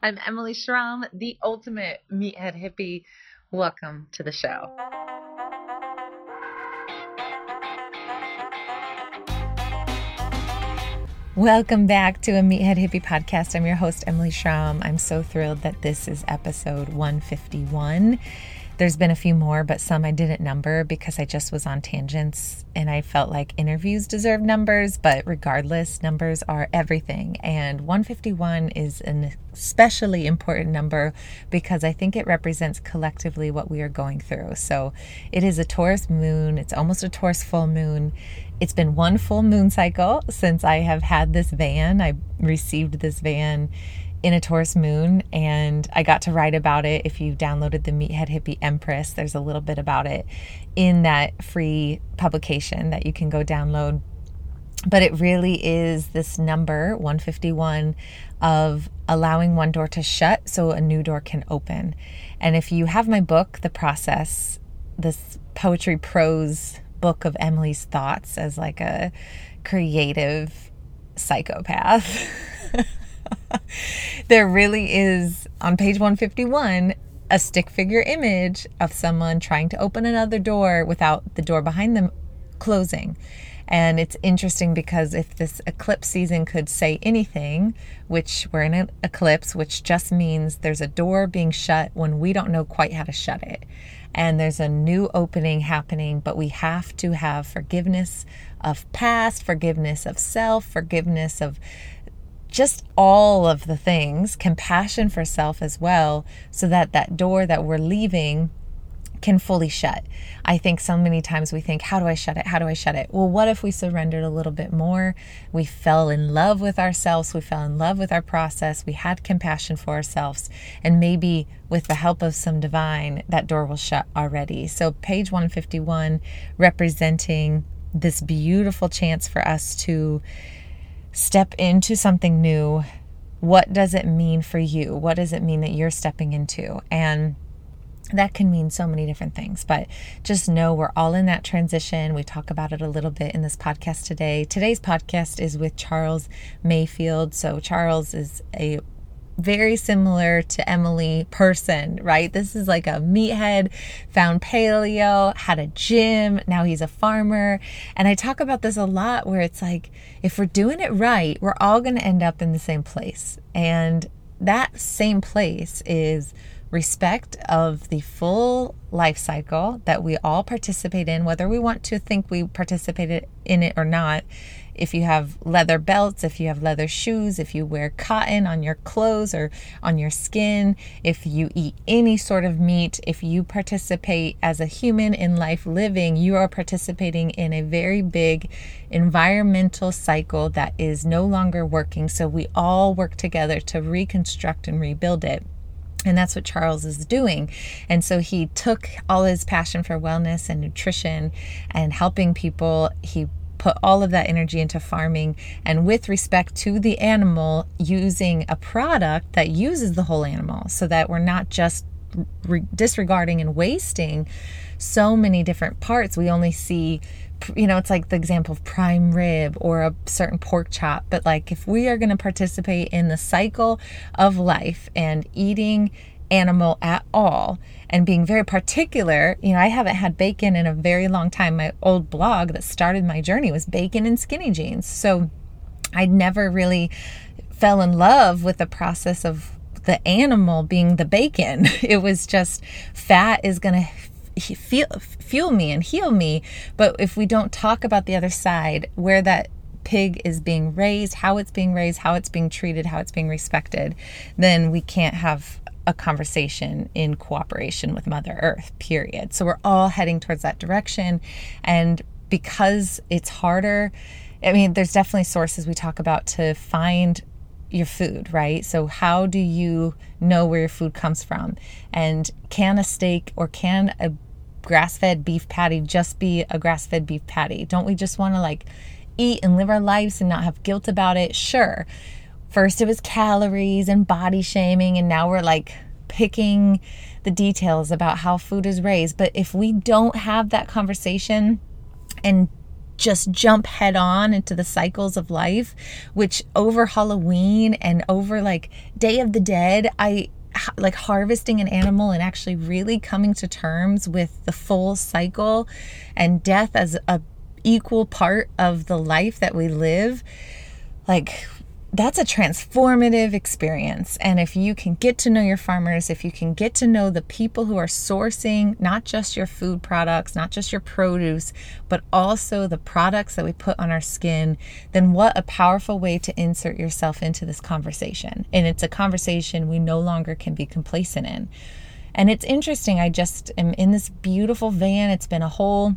I'm Emily Schramm, the ultimate meathead hippie. Welcome to the show. Welcome back to a Meathead Hippie podcast. I'm your host, Emily Schramm. I'm so thrilled that this is episode 151. There's been a few more, but some I didn't number because I just was on tangents and I felt like interviews deserve numbers. But regardless, numbers are everything. And 151 is an especially important number because I think it represents collectively what we are going through. So it is a Taurus moon, it's almost a Taurus full moon. It's been one full moon cycle since I have had this van. I received this van in a Taurus moon, and I got to write about it. If you downloaded the Meathead Hippie Empress, there's a little bit about it in that free publication that you can go download. But it really is this number, 151, of allowing one door to shut so a new door can open. And if you have my book, The Process, this poetry prose book of Emily's thoughts as like a creative psychopath. there really is on page 151 a stick figure image of someone trying to open another door without the door behind them closing. And it's interesting because if this eclipse season could say anything, which we're in an eclipse, which just means there's a door being shut when we don't know quite how to shut it. And there's a new opening happening, but we have to have forgiveness of past, forgiveness of self, forgiveness of just all of the things, compassion for self as well, so that that door that we're leaving can fully shut. I think so many times we think, how do I shut it? How do I shut it? Well, what if we surrendered a little bit more? We fell in love with ourselves. We fell in love with our process. We had compassion for ourselves. And maybe with the help of some divine, that door will shut already. So, page 151 representing this beautiful chance for us to step into something new, what does it mean for you? What does it mean that you're stepping into? And that can mean so many different things, but just know we're all in that transition. We talk about it a little bit in this podcast today. Today's podcast is with Charles Mayfield. So, Charles is a very similar to Emily person, right? This is like a meathead, found paleo, had a gym, now he's a farmer. And I talk about this a lot where it's like, if we're doing it right, we're all going to end up in the same place. And that same place is respect of the full life cycle that we all participate in, whether we want to think we participated in it or not if you have leather belts, if you have leather shoes, if you wear cotton on your clothes or on your skin, if you eat any sort of meat, if you participate as a human in life living, you are participating in a very big environmental cycle that is no longer working. So we all work together to reconstruct and rebuild it. And that's what Charles is doing. And so he took all his passion for wellness and nutrition and helping people. He put all of that energy into farming. And with respect to the animal using a product that uses the whole animal so that we're not just re- disregarding and wasting so many different parts we only see you know it's like the example of prime rib or a certain pork chop. But like if we are going to participate in the cycle of life and eating animal at all and being very particular. You know, I haven't had bacon in a very long time. My old blog that started my journey was bacon and skinny jeans. So I never really fell in love with the process of the animal being the bacon. It was just fat is going to feel, fuel me and heal me. But if we don't talk about the other side, where that pig is being raised, how it's being raised, how it's being treated, how it's being respected, then we can't have a conversation in cooperation with Mother Earth, period. So we're all heading towards that direction. And because it's harder, I mean, there's definitely sources we talk about to find your food, right? So, how do you know where your food comes from? And can a steak or can a grass fed beef patty just be a grass fed beef patty? Don't we just want to like eat and live our lives and not have guilt about it? Sure first it was calories and body shaming, and now we're like picking the details about how food is raised. But if we don't have that conversation and just jump head on into the cycles of life, which over Halloween and over like Day of the Dead, I like harvesting an animal and actually really coming to terms with the full cycle and death as a equal part of the life that we live like that's a transformative experience. And if you can get to know your farmers, if you can get to know the people who are sourcing not just your food products, not just your produce, but also the products that we put on our skin, then what a powerful way to insert yourself into this conversation. And it's a conversation we no longer can be complacent in. And it's interesting. I just am in this beautiful van. It's been a whole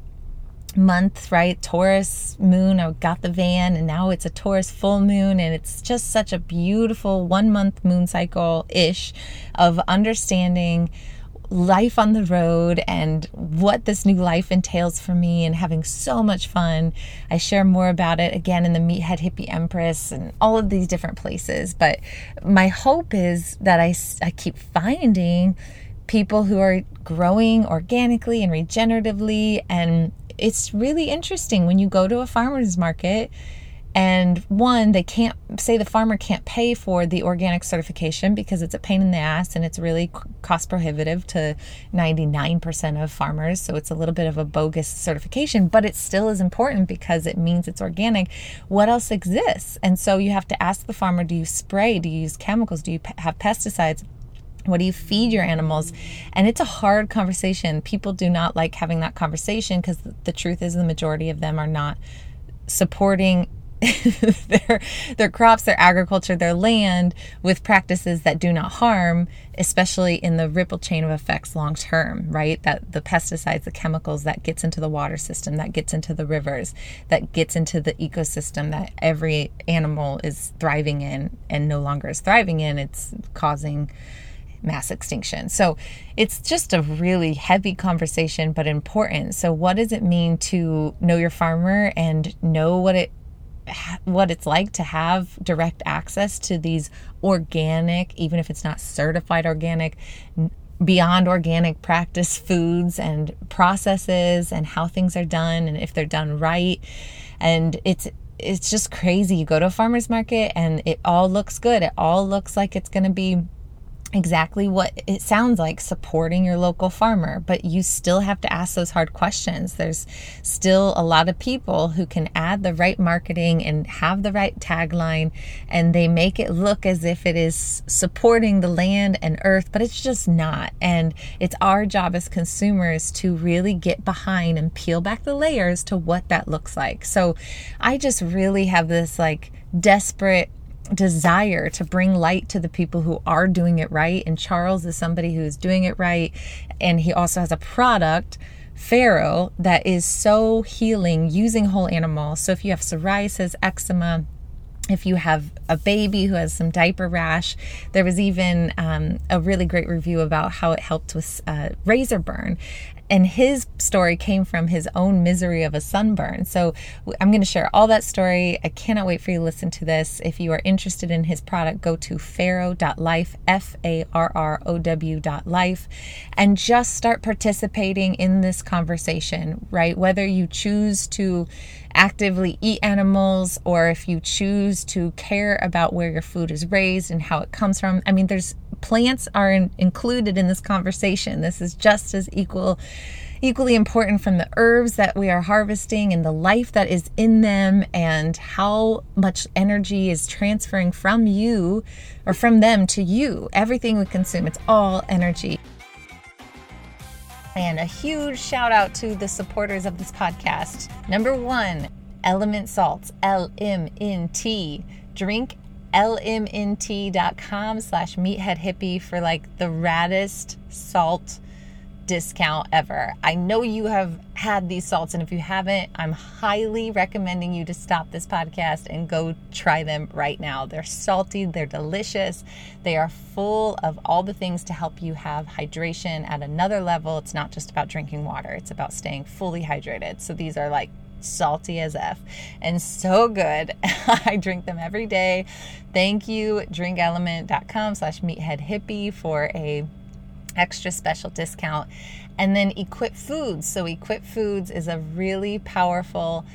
month, right? Taurus moon. I got the van and now it's a Taurus full moon. And it's just such a beautiful one month moon cycle ish of understanding life on the road and what this new life entails for me and having so much fun. I share more about it again in the Meathead Hippie Empress and all of these different places. But my hope is that I, I keep finding people who are growing organically and regeneratively and it's really interesting when you go to a farmer's market and one they can't say the farmer can't pay for the organic certification because it's a pain in the ass and it's really cost prohibitive to 99% of farmers so it's a little bit of a bogus certification but it still is important because it means it's organic. What else exists? And so you have to ask the farmer do you spray do you use chemicals do you have pesticides what do you feed your animals? And it's a hard conversation. People do not like having that conversation because the truth is the majority of them are not supporting their their crops, their agriculture, their land with practices that do not harm, especially in the ripple chain of effects long term, right? That the pesticides, the chemicals that gets into the water system, that gets into the rivers, that gets into the ecosystem that every animal is thriving in and no longer is thriving in, it's causing mass extinction. So it's just a really heavy conversation, but important. So, what does it mean to know your farmer and know what it what it's like to have direct access to these organic, even if it's not certified organic, beyond organic practice foods and processes and how things are done and if they're done right. And it's it's just crazy. You go to a farmer's market and it all looks good. It all looks like it's going to be exactly what it sounds like supporting your local farmer, but you still have to ask those hard questions. There's still a lot of people who can add the right marketing and have the right tagline, and they make it look as if it is supporting the land and earth, but it's just not. And it's our job as consumers to really get behind and peel back the layers to what that looks like. So I just really have this like desperate desire to bring light to the people who are doing it right. And Charles is somebody who's doing it right. And he also has a product, Farrow, that is so healing using whole animals. So if you have psoriasis, eczema, if you have a baby who has some diaper rash, there was even um, a really great review about how it helped with uh, razor burn and his story came from his own misery of a sunburn. So I'm going to share all that story. I cannot wait for you to listen to this. If you are interested in his product, go to farrow.life, F A R R O W.life, and just start participating in this conversation, right? Whether you choose to actively eat animals or if you choose to care about where your food is raised and how it comes from. I mean, there's plants are in, included in this conversation. This is just as equal equally important from the herbs that we are harvesting and the life that is in them and how much energy is transferring from you or from them to you. Everything we consume, it's all energy. And a huge shout out to the supporters of this podcast. Number one, Element Salts, L M N T. Drink lmnt.com slash meathead hippie for like the raddest salt discount ever. I know you have had these salts, and if you haven't, I'm highly recommending you to stop this podcast and go try them right now. They're salty, they're delicious, they are full of all the things to help you have hydration at another level. It's not just about drinking water, it's about staying fully hydrated. So these are like salty as F and so good. I drink them every day. Thank you, drinklmnt.com slash meathead hippie for a extra special discount. And then Equip Foods. So, Equip Foods is a really powerful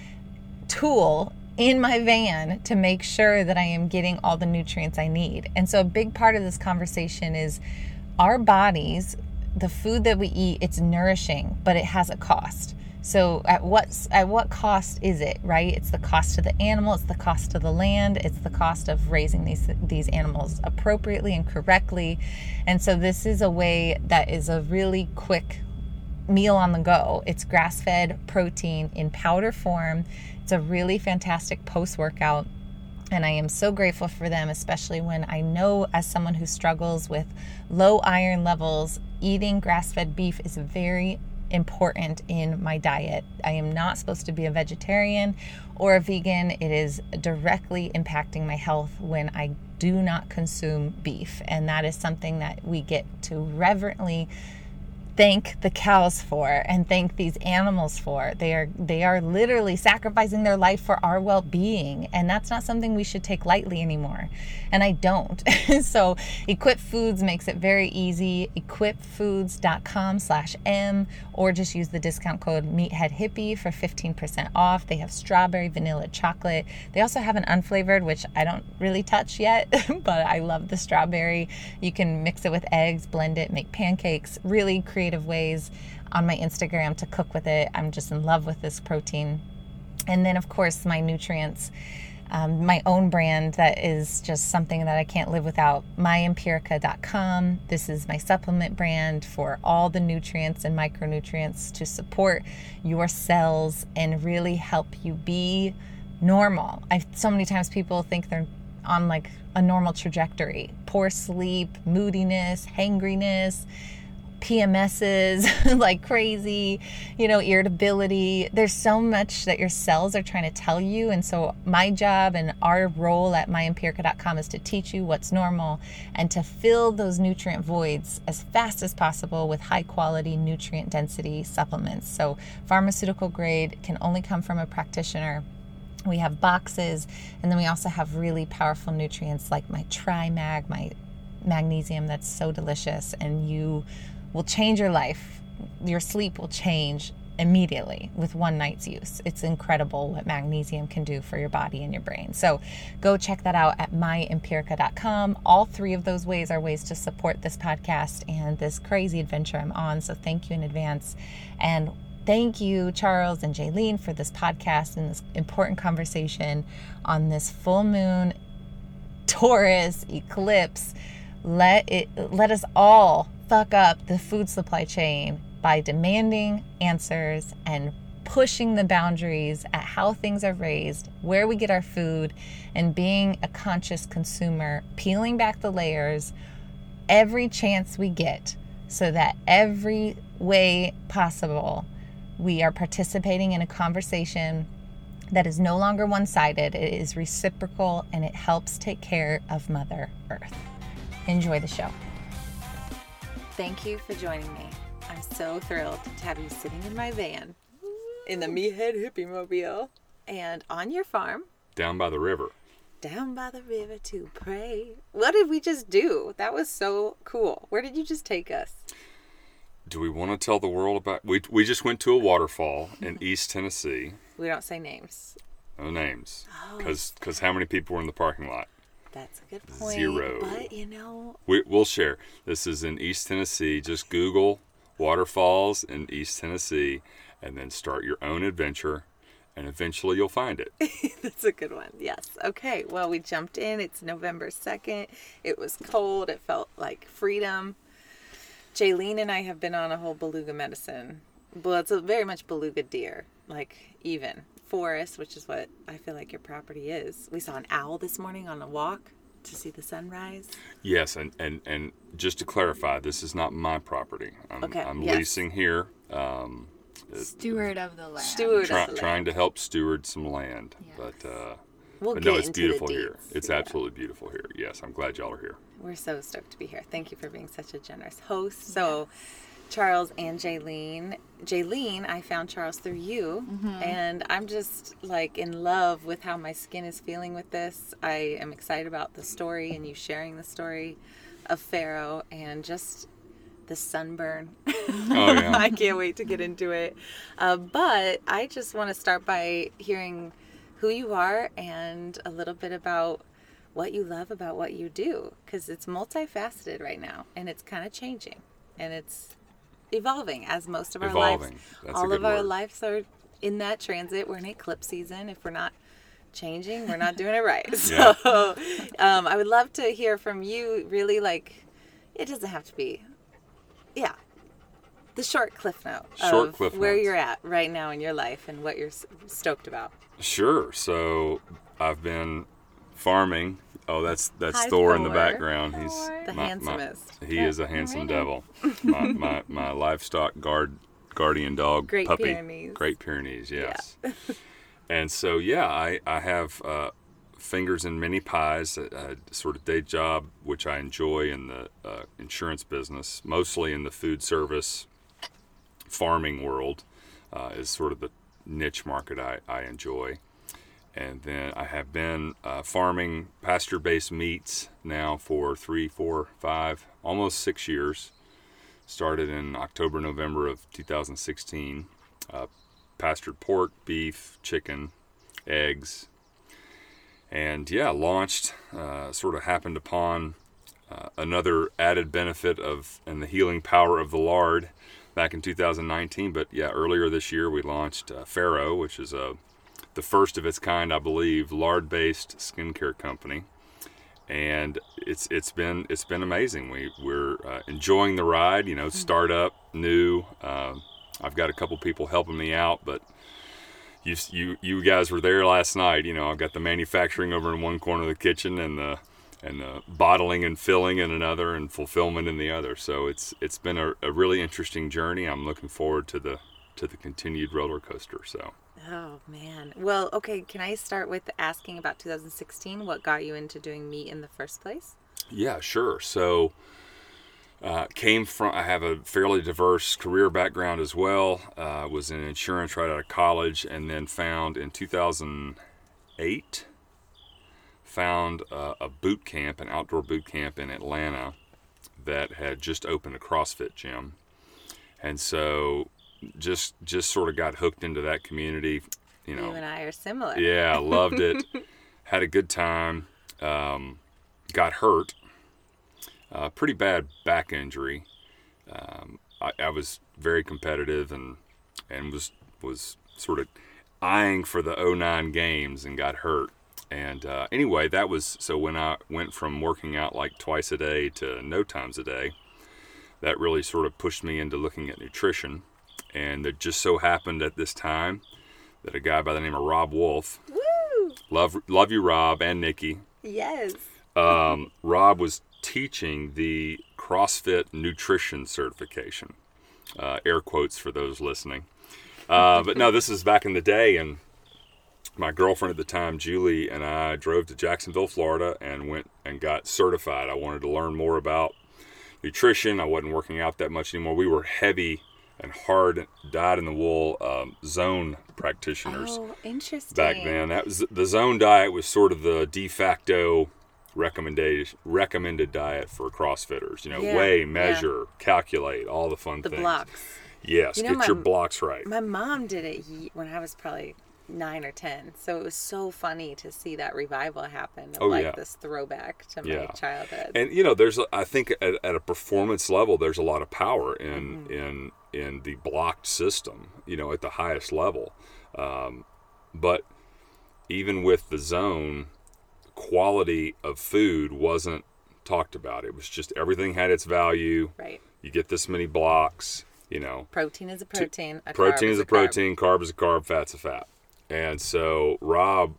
tool in my van to make sure that I am getting all the nutrients I need. And so a big part of this conversation is our bodies, the food that we eat, it's nourishing, but it has a cost. So at what at what cost is it, right? It's the cost to the animal, it's the cost to the land, it's the cost of raising these these animals appropriately and correctly. And so this is a way that is a really quick meal on the go. It's grass-fed protein in powder form. It's a really fantastic post-workout and I am so grateful for them, especially when I know, as someone who struggles with low iron levels, eating grass fed beef is very important in my diet. I am not supposed to be a vegetarian or a vegan. It is directly impacting my health when I do not consume beef. And that is something that we get to reverently thank the cows for and thank these animals for. They are they are literally sacrificing their life for our well-being and that's not something we should take lightly anymore. And I don't. so Equip Foods makes it very easy. equipfoods.com/m or just use the discount code meatheadhippie for 15% off. They have strawberry vanilla chocolate. They also have an unflavored which I don't really touch yet, but I love the strawberry. You can mix it with eggs, blend it, make pancakes. Really create creative ways on my Instagram to cook with it. I'm just in love with this protein. And then, of course, my nutrients. Um, my own brand that is just something that I can't live without. MyEmpirica.com. This is my supplement brand for all the nutrients and micronutrients to support your cells and really help you be normal. I so many times people think they're on like a normal trajectory. Poor sleep, moodiness, hangriness, PMSs like crazy, you know, irritability. There's so much that your cells are trying to tell you. And so, my job and our role at myempirica.com is to teach you what's normal and to fill those nutrient voids as fast as possible with high quality nutrient density supplements. So, pharmaceutical grade can only come from a practitioner. We have boxes, and then we also have really powerful nutrients like my TriMag, my magnesium that's so delicious, and you will change your life. Your sleep will change immediately with one night's use. It's incredible what magnesium can do for your body and your brain. So go check that out at myempirica.com. All three of those ways are ways to support this podcast and this crazy adventure I'm on. So thank you in advance. And thank you, Charles and Jaylene, for this podcast and this important conversation on this full moon Taurus eclipse. Let it let us all fuck up the food supply chain by demanding answers and pushing the boundaries at how things are raised, where we get our food, and being a conscious consumer, peeling back the layers every chance we get so that every way possible we are participating in a conversation that is no longer one sided, it is reciprocal, and it helps take care of Mother Earth. Enjoy the show. Thank you for joining me. I'm so thrilled to have you sitting in my van in the Meathead Hippie Mobile and on your farm. Down by the river. Down by the river to pray. What did we just do? That was so cool. Where did you just take us? Do we want to tell the world about? We, we just went to a waterfall in East Tennessee. We don't say names. No names. Because oh. Cause how many people were in the parking lot? That's a good point. Zero. But you know, we, we'll share. This is in East Tennessee. Just Google waterfalls in East Tennessee, and then start your own adventure. And eventually you'll find it. That's a good one. Yes. Okay. Well, we jumped in. It's November 2nd. It was cold. It felt like freedom. Jaylene and I have been on a whole beluga medicine. Well, it's a very much beluga deer, like even forest, which is what I feel like your property is. We saw an owl this morning on a walk to see the sunrise. Yes, and, and, and just to clarify, this is not my property. I'm, okay. I'm yes. leasing here. Um, steward of the land. Steward try, of the land. Trying to help steward some land. Yes. But, uh, we'll but no, it's beautiful here. It's yeah. absolutely beautiful here. Yes, I'm glad y'all are here. We're so stoked to be here. Thank you for being such a generous host. So, Charles and Jaylene. Jaylene, I found Charles through you, mm-hmm. and I'm just like in love with how my skin is feeling with this. I am excited about the story and you sharing the story of Farrow and just the sunburn. Oh, yeah. I can't wait to get into it. Uh, but I just want to start by hearing who you are and a little bit about what you love about what you do because it's multifaceted right now and it's kind of changing and it's evolving as most of our Evolving. lives That's all of our word. lives are in that transit we're in eclipse season if we're not changing we're not doing it right Yeah. so um, i would love to hear from you really like it doesn't have to be yeah the short cliff note Short of cliff where notes. you're at right now in your life and what you're stoked about Sure. So I've been farming. Oh, that's that's Hi, Thor in the Thor. background. He's The my- my- handsomest. he is a handsome devil. my, my my livestock guard guardian dog Great puppy. Pyrenees. Great Pyrenees. Yes. and so yeah, I I have uh, fingers in many pies. A, a sort of day job which I enjoy in the uh, insurance business, mostly in the food service farming world uh, is sort of the niche market I, I enjoy. And then I have been uh, farming pasture based meats now for three, four, five, almost six years. Started in October, November of 2016. Uh, pastured pork, beef, chicken, eggs. And yeah, launched, uh, sort of happened upon uh, another added benefit of and the healing power of the lard back in 2019. But yeah, earlier this year we launched uh, Farrow, which is a the first of its kind, I believe, lard-based skincare company, and it's it's been it's been amazing. We we're uh, enjoying the ride. You know, startup, new. Uh, I've got a couple people helping me out, but you you you guys were there last night. You know, I've got the manufacturing over in one corner of the kitchen and the and the bottling and filling in another and fulfillment in the other. So it's it's been a, a really interesting journey. I'm looking forward to the to the continued roller coaster. So. Oh man. Well, okay, can I start with asking about 2016? What got you into doing meat in the first place? Yeah, sure. So, uh, came from, I have a fairly diverse career background as well. Uh, was in insurance right out of college, and then found in 2008, found uh, a boot camp, an outdoor boot camp in Atlanta that had just opened a CrossFit gym. And so, just just sort of got hooked into that community. You know, You and I are similar. yeah, loved it. Had a good time. Um, got hurt. Uh, pretty bad back injury. Um, I, I was very competitive and and was was sort of eyeing for the 09 games and got hurt. And uh, anyway, that was so when I went from working out like twice a day to no times a day, that really sort of pushed me into looking at nutrition. And it just so happened at this time that a guy by the name of Robb Wolf, Woo! love love you Rob and Nikki, Yes. um, Rob was teaching the CrossFit nutrition certification. Uh, air quotes for those listening. Uh, but no, this is back in the day, and my girlfriend at the time, Julie, and I drove to Jacksonville, Florida, and went and got certified. I wanted to learn more about nutrition. I wasn't working out that much anymore. We were heavy and hard, dyed in the wool um, zone practitioners Oh, interesting. back then. That was the zone diet was sort of the de facto recommended recommended diet for CrossFitters. You know, Yeah, weigh, yeah. measure, calculate, all the fun The things. blocks. Yes, You know, get my- your blocks right. My mom did it when I was probably nine or ten, so it was so funny to see that revival happen. Of Oh, like yeah. this throwback to my childhood. and you know, there's I think at, at a performance level, there's a lot of power in Mm-hmm. in in the blocked system. You know, at the highest level, um, but even with the zone, quality of food wasn't talked about. It was just everything had its value. right. You get this many blocks. You know, Protein is a protein. A protein carb is a carb. protein, carb is a carb, fat's a fat. And so Rob,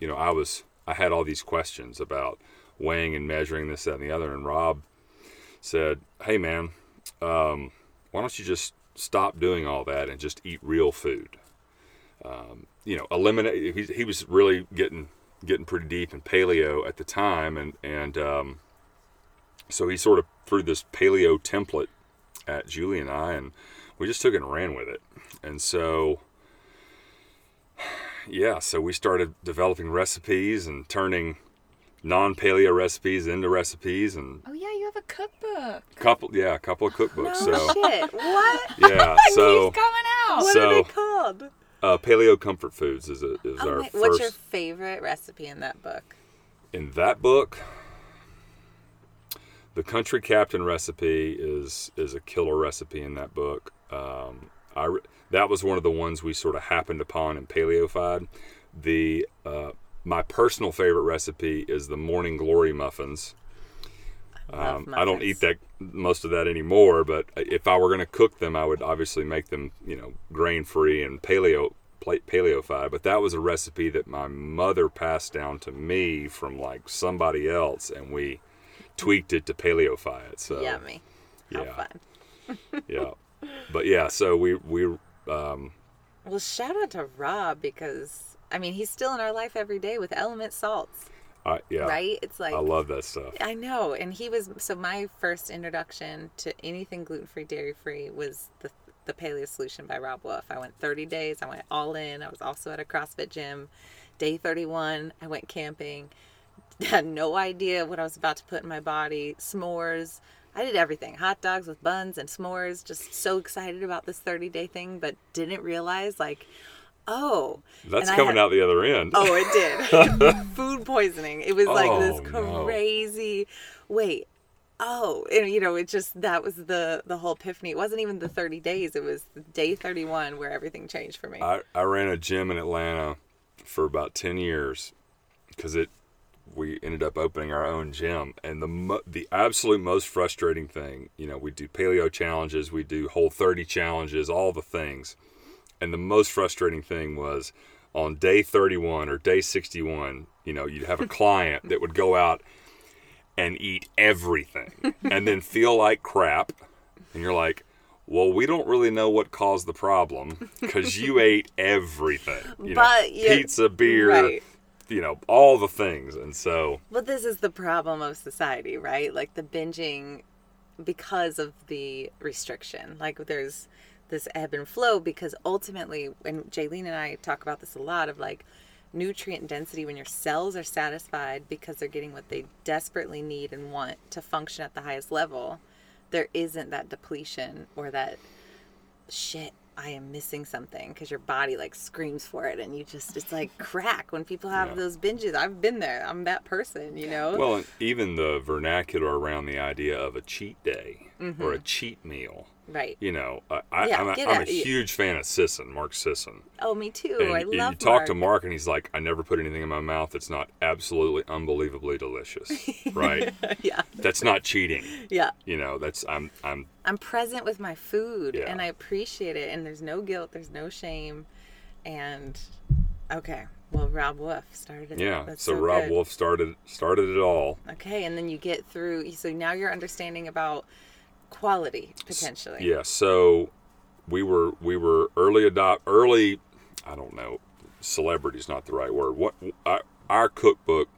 you know, I was I had all these questions about weighing and measuring this, that, and the other, and Rob said, "Hey, man, um, why don't you just stop doing all that and just eat real food? Um, you know, eliminate." He, he was really getting getting pretty deep in paleo at the time, and and um, so he sort of threw this paleo template at Julie and I, and we just took it and ran with it. And so, yeah, so we started developing recipes and turning non-paleo recipes into recipes, and Oh yeah, you have a cookbook. couple, yeah, a couple of cookbooks. No so shit. What? yeah, so He's coming out. What So- are they called? Uh, Paleo Comfort Foods is, a, is Oh, our wait, first. what's your favorite recipe in that book? in that book, the Country Captain recipe is is a killer recipe in that book. Um, I re- that was one of the ones we sort of happened upon in Paleofied. The uh, my personal favorite recipe is the Morning Glory muffins. Um, I don't eat that most of that anymore, but if I were going to cook them, I would obviously make them, you know, grain free and paleo paleofied. But that was a recipe that my mother passed down to me from like somebody else, and we tweaked it to paleofy it. So Yummy. How yeah. fun. yeah, but yeah, so we we um, Well, shout out to Rob because I mean he's still in our life every day with Element Salts, I, yeah, right? It's like I love that stuff. I know, and he was so my first introduction to anything gluten free, dairy free was the the Paleo Solution by Robb Wolf. I went 30 days. I went all in. I was also at a CrossFit gym. Day 31, I went camping. Had no idea what I was about to put in my body. S'mores. I did everything. Hot dogs with buns and s'mores. Just so excited about this 30 day thing, but didn't realize like, oh, That's coming had- out the other end. Oh, it did. Food poisoning. It was like this Oh, no. crazy. Wait. Oh, and you know, it just that was the the whole epiphany. It wasn't even the 30 days. It was day 31 where everything changed for me. I, I ran a gym in Atlanta for about 10 years because it we ended up opening our own gym. And the mo- the absolute most frustrating thing you know we do paleo challenges we do whole 30 challenges all the things. And the most frustrating thing was on day 31 or day 61 you know you'd have a client that would go out and eat everything and then feel like crap. And you're like well we don't really know what caused the problem because you ate everything you know, But you- pizza beer Right. You know all the things and so But this is the problem of society, right? Like the binging because of the restriction. Like there's this ebb and flow because ultimately, and Jaylene and I talk about this a lot of like nutrient density when your cells are satisfied because they're getting what they desperately need and want to function at the highest level, there isn't that depletion or that shit i am missing something because your body like screams for it and you just it's like crack when people have Yeah. those binges. I've been there. I'm that person you know? Well and even the vernacular around the idea of a cheat day or a mm-hmm. cheat meal right. You know I. Yeah, I'm, a, I'm a huge fan of sisson mark sisson. Oh me too. And i love you talk to Mark. mark and he's like i never put anything in my mouth that's not absolutely unbelievably delicious right? Yeah. That's not cheating. Yeah. You know that's i'm i'm i'm present with my food Yeah. and i appreciate it and there's no guilt there's no shame. And okay well robb wolf started it. Yeah That's so, rob good. wolf started started it all. Okay and then you get through so now you're understanding about quality potentially Yeah, so we were we were early adopt early. I don't know, celebrity is not the right word. What our, our cookbook?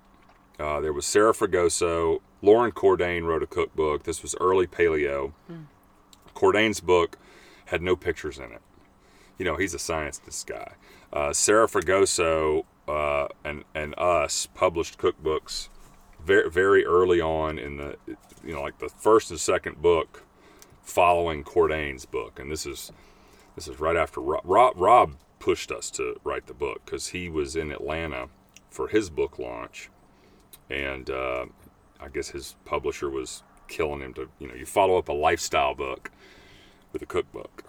Uh, there was Sarah Fragoso, Loren Cordain wrote a cookbook. This was early paleo. Cordain's book had no pictures in it. You know, he's a scientist guy. Uh, Sarah Fragoso uh, and and us published cookbooks very very early on in the you know like the first and second book following Cordain's book, and this is this is right after Rob, Rob, Rob pushed us to write the book because he was in Atlanta for his book launch, and uh, I guess his publisher was killing him to you know you follow up a lifestyle book with a cookbook.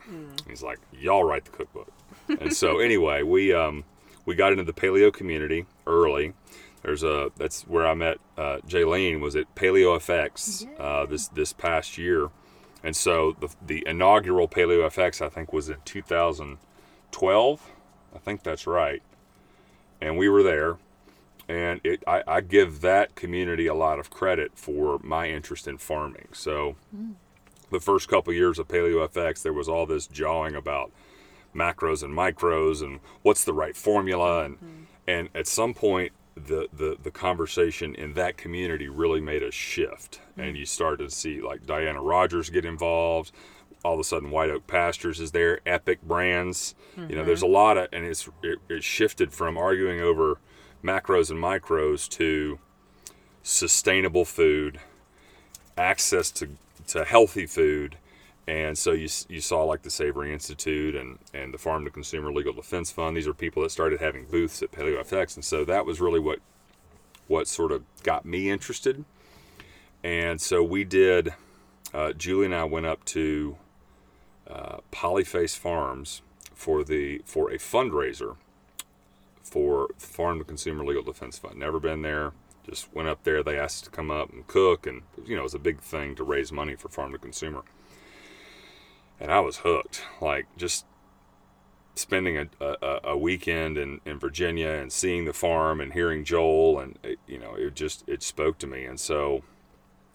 He's like, y'all write the cookbook, and so anyway, we um, we got into the paleo community early. There's a that's where I met uh, Jaylene was at Paleo FX uh, this this past year, and so the the inaugural Paleo FX I think was in 2012. I think that's right, and we were there, and it I, I give that community a lot of credit for my interest in farming. So hmm. the first couple years of Paleo FX, there was all this jawing about macros and micros and what's the right formula and mm-hmm. and at some point the, the the conversation in that community really made a shift. And mm-hmm. you started to see like Diana Rogers get involved. All of a sudden White Oak Pastures is there Epic Brands. You know there's a mm-hmm. lot of and it's it, it shifted from arguing over macros and micros to sustainable food access to, to healthy food and so you you saw like the Savory Institute and and the Farm to Consumer Legal Defense Fund. These are people that started having booths at Paleo FX, and so that was really what what sort of got me interested. And so we did. Uh, Julie and I went up to uh, Polyface Farms for the for a fundraiser for Farm to Consumer Legal Defense Fund. Never been there. Just went up there. They asked to come up and cook, and you know it was a big thing to raise money for Farm to Consumer and I was hooked. Like just spending a, a, a, weekend in, in Virginia and seeing the farm and hearing Joel and it, you know it just it spoke to me. And so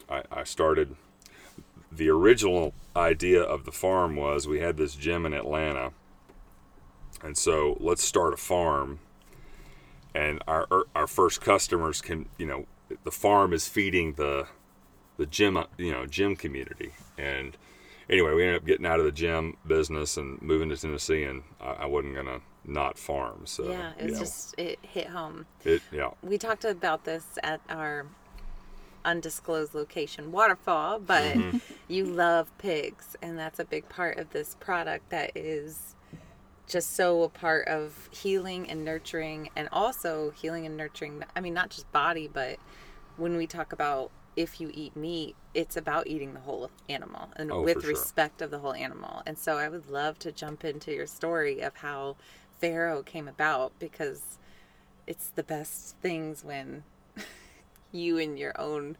I, I started the original idea of the farm was we had this gym in Atlanta. And so let's start a farm. And our our first customers can you know the farm is feeding the the gym you know gym community. And anyway, we ended up getting out of the gym business and moving to Tennessee, and I, I wasn't gonna not farm. So yeah, it was just it hit home. It yeah. We talked about this at our undisclosed location waterfall, but mm-hmm. you love pigs, and that's a big part of this product that is just so a part of healing and nurturing and also healing and nurturing i mean not just body but when we talk about if you eat meat, it's about eating the whole animal and oh, with sure. respect of the whole animal. And so I would love to jump into your story of how Farrow came about because it's the best things when you and your own,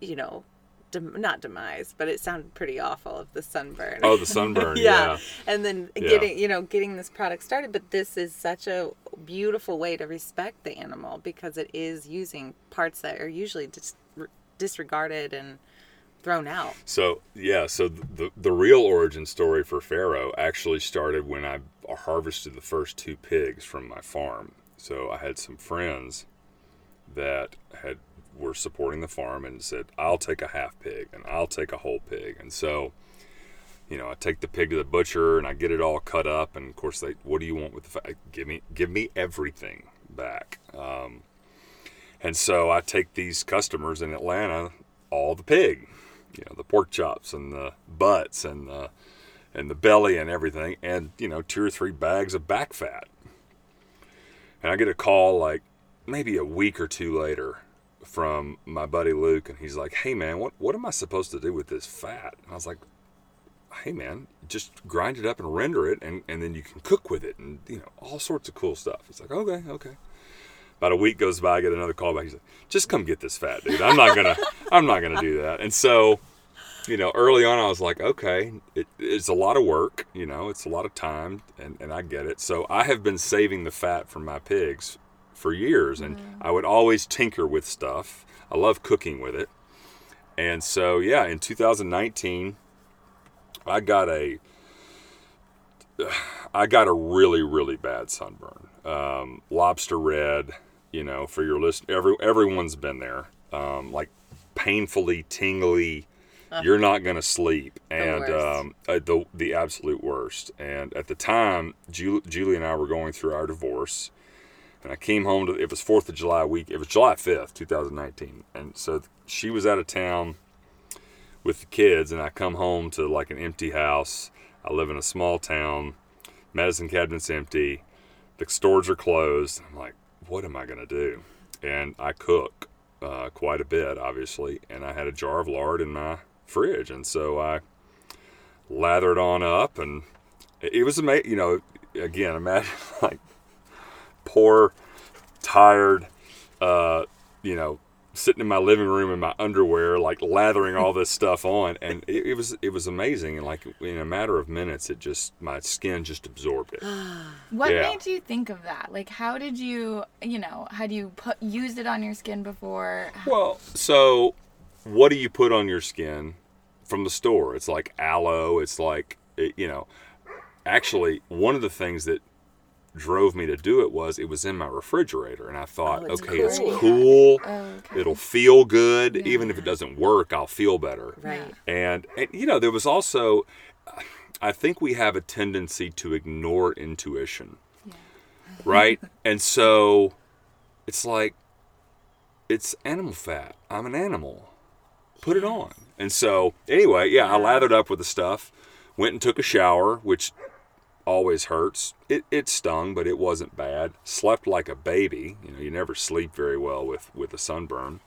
you know, dem- not demise, but it sounded pretty awful of the sunburn. Oh, the sunburn, yeah. yeah. And then yeah. getting, you know, getting this product started, but this is such a beautiful way to respect the animal because it is using parts that are usually just disregarded and thrown out. So yeah, so the the real origin story for Farrow actually started when I harvested the first two pigs from my farm. So I had some friends that had were supporting the farm and said, "I'll take a half pig and I'll take a whole pig." And so, you know, I take the pig to the butcher and I get it all cut up. And of course, they, "What do you want with the fat? Give me, give me everything back." Um, and so I take these customers in Atlanta all the pig, you know, the pork chops and the butts and the and the belly and everything, and you know, two or three bags of back fat. And I get a call like maybe a week or two later from my buddy Luke, and he's like, "Hey man, what what am I supposed to do with this fat?" And I was like, "Hey man, just grind it up and render it, and and then you can cook with it, and you know, all sorts of cool stuff." It's like, "Okay, okay." About a week goes by, I get another call back. He's like, "Just come get this fat dude. I'm not gonna, I'm not gonna do that." And so, you know, early on, I was like, "Okay, it, it's a lot of work. You know, it's a lot of time, and and I get it." So I have been saving the fat from my pigs for years, and mm. I would always tinker with stuff. I love cooking with it, and so yeah, in 2019, I got a I got a really really bad sunburn, um, lobster red, you know, for your list, every everyone's been there. Um, like painfully tingly. Uh, you're not going to sleep, and the, um, uh, the the absolute worst. And at the time, Julie, Julie and I were going through our divorce, and I came home to it was Fourth of July week. It was July fifth, two thousand nineteen, and so she was out of town with the kids, and I come home to like an empty house. I live in a small town. Medicine cabinet's empty. The stores are closed. I'm like, what am I going to do? And I cook uh, quite a bit, obviously, and I had a jar of lard in my fridge, and so I lathered on up, and it was amazing. You know, again, imagine like poor, tired, uh, you know, sitting in my living room in my underwear, like lathering all this stuff on, and it, it, was it was amazing. And like in a matter of minutes, it just my skin just absorbed it. what yeah. made you think of that? Like, how did you, you know, had you put used it on your skin before? Well, so what do you put on your skin from the store? It's like aloe. It's like it, you know. Actually, one of the things that drove me to do it was it was in my refrigerator and I thought, oh, okay, cool. it's cool. Oh, okay. It'll feel good. Yeah. Even if it doesn't work, I'll feel better. Right. And, and, you know, there was also, I think we have a tendency to ignore intuition. Yeah. Right? and so it's like, it's animal fat. I'm an animal. put it on. And so, anyway, yeah, I lathered up with the stuff, went and took a shower, which always hurts. It, it stung, but it wasn't bad. Slept like a baby. You know, you never sleep very well with, with a sunburn.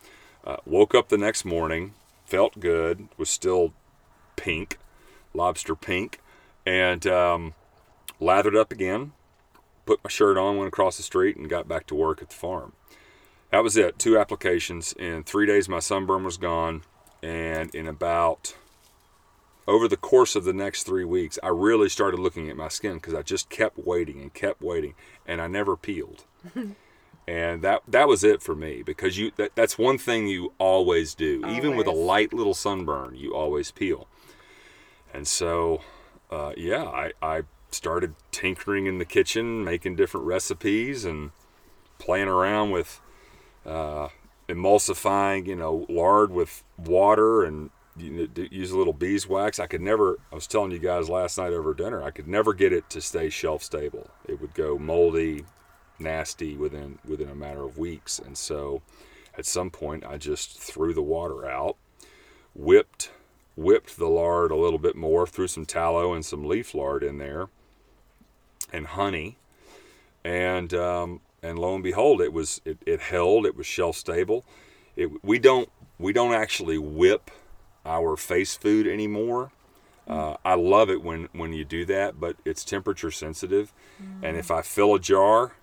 Uh, woke up the next morning, felt good, was still pink, lobster pink, and um, lathered up again, put my shirt on, went across the street, and got back to work at the farm. That was it. Two applications. In three days, my sunburn was gone. And in about over the course of the next three weeks, I really started looking at my skin because I just kept waiting and kept waiting, and I never peeled. and that that was it for me because you that, that's one thing you always do, always. even with a light little sunburn, you always peel. And so, uh, yeah, I, I started tinkering in the kitchen, making different recipes, and playing around with uh, emulsifying, you know, lard with water and use a little beeswax. I could never. I was telling you guys last night over dinner. I could never get it to stay shelf stable. It would go moldy, nasty within within a matter of weeks. And so, at some point, I just threw the water out, whipped whipped the lard a little bit more, threw some tallow and some leaf lard in there, and honey, and um, and lo and behold, it was it, it held. It was shelf stable. It, we don't we don't actually whip our face food anymore. Uh, I love it when when you do that, but it's temperature sensitive. Mm. And if I fill a jar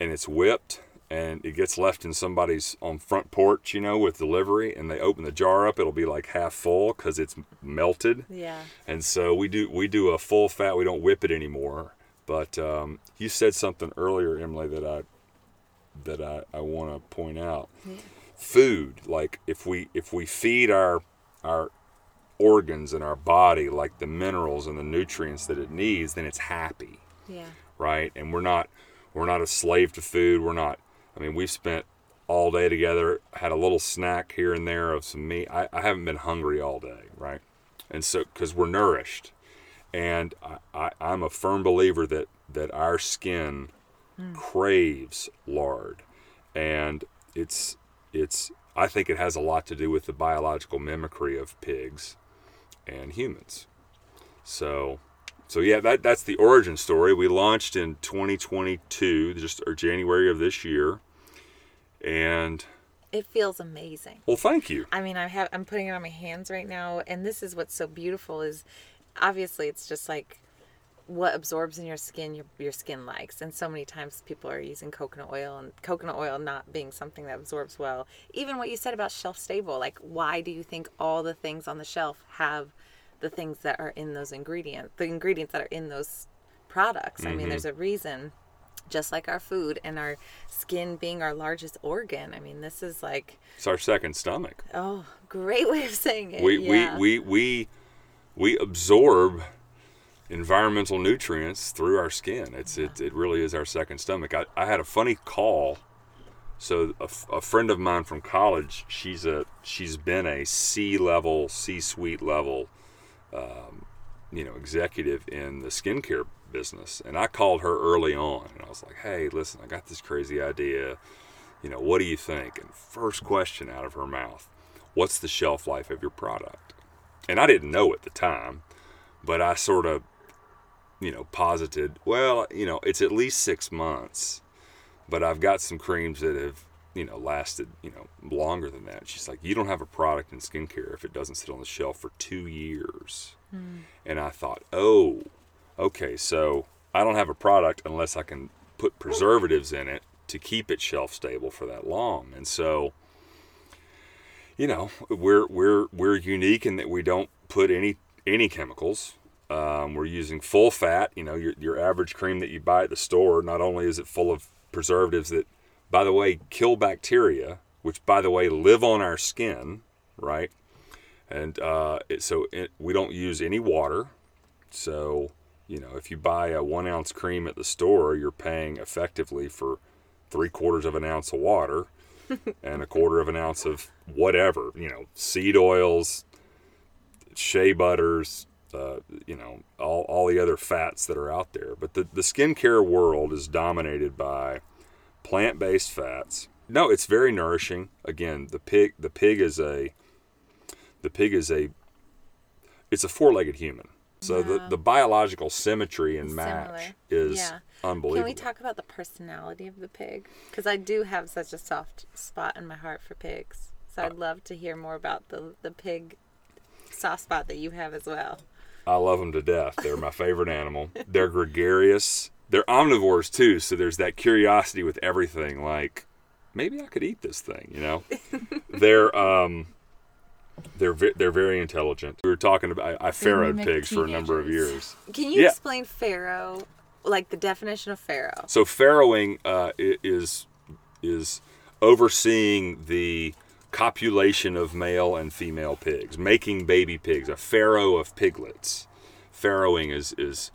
and it's whipped and it gets left in somebody's on front porch, you know, with delivery, and they open the jar up, it'll be like half full because it's melted. Yeah. And so we do we do a full fat. We don't whip it anymore. But um, you said something earlier, Emily, that I that I, I want to point out. Yeah. Food, like if we if we feed our our organs and our body like the minerals and the nutrients that it needs, then it's happy. Yeah. Right? And we're not we're not a slave to food. We're not I mean, we've spent all day together, had a little snack here and there of some meat. I, I haven't been hungry all day, right? And so, because we're nourished and I, I, am a firm believer that that our skin mm. craves lard, and it's it's I think it has a lot to do with the biological mimicry of pigs and humans. So so yeah, that that's the origin story. We launched in 2022, just or January of this year, and it feels amazing. Well, thank you. I mean, I have I'm putting it on my hands right now, and this is what's so beautiful is obviously it's just like what absorbs in your skin your, your skin likes and so many times people are using coconut oil and coconut oil not being something that absorbs well even what you said about shelf stable like why do you think all the things on the shelf have the things that are in those ingredients the ingredients that are in those products mm-hmm. i mean mm-hmm. there's a reason just like our food and our skin being our largest organ i mean this is like it's our second stomach oh great way of saying it we yeah. we we we we absorb environmental nutrients through our skin. It's it, it really is our second stomach. I, I had a funny call. So a, a friend of mine from college, she's a she's been a C level, C suite level, um, you know, executive in the skincare business. And I called her early on, and I was like, "Hey, listen, I got this crazy idea. You know, what do you think?" And first question out of her mouth, "What's the shelf life of your product?" and I didn't know at the time, but I sort of, you know, posited, well, you know, it's at least six months, but I've got some creams that have, you know, lasted, you know, longer than that. She's like, you don't have a product in skincare if it doesn't sit on the shelf for two years. Hmm. And I thought, oh, okay, so I don't have a product unless I can put preservatives in it to keep it shelf stable for that long. And so, you know, we're we're we're unique in that we don't put any any chemicals. Um, we're using full fat. You know, your your average cream that you buy at the store. Not only is it full of preservatives that, by the way, kill bacteria, which by the way live on our skin, right? And uh, it, so it, we don't use any water. So you know, if you buy a one ounce cream at the store, you're paying effectively for three quarters of an ounce of water and a quarter of an ounce of whatever, you know, seed oils, shea butters, uh, you know, all, all the other fats that are out there. But the, the skincare world is dominated by plant based fats. No, it's very nourishing. Again, the pig the pig is a the pig is a it's a four-legged human. So the, the biological symmetry and match Similar. is Yeah. unbelievable. Can we talk about the personality of the pig? Because I do have such a soft spot in my heart for pigs. So Uh, I'd love to hear more about the the pig soft spot that you have as well. I love them to death. They're my favorite animal. They're gregarious. They're omnivores too, so there's that curiosity with everything. Like, maybe I could eat this thing, you know? they're um, they're ve- they're very intelligent. We were talking about I, I farrowed mimic pigs for a number of years. Can you Yeah. explain farrow, like the definition of farrow? So farrowing uh, is is overseeing the copulation of male and female pigs, making baby pigs, a farrow of piglets. Farrowing is is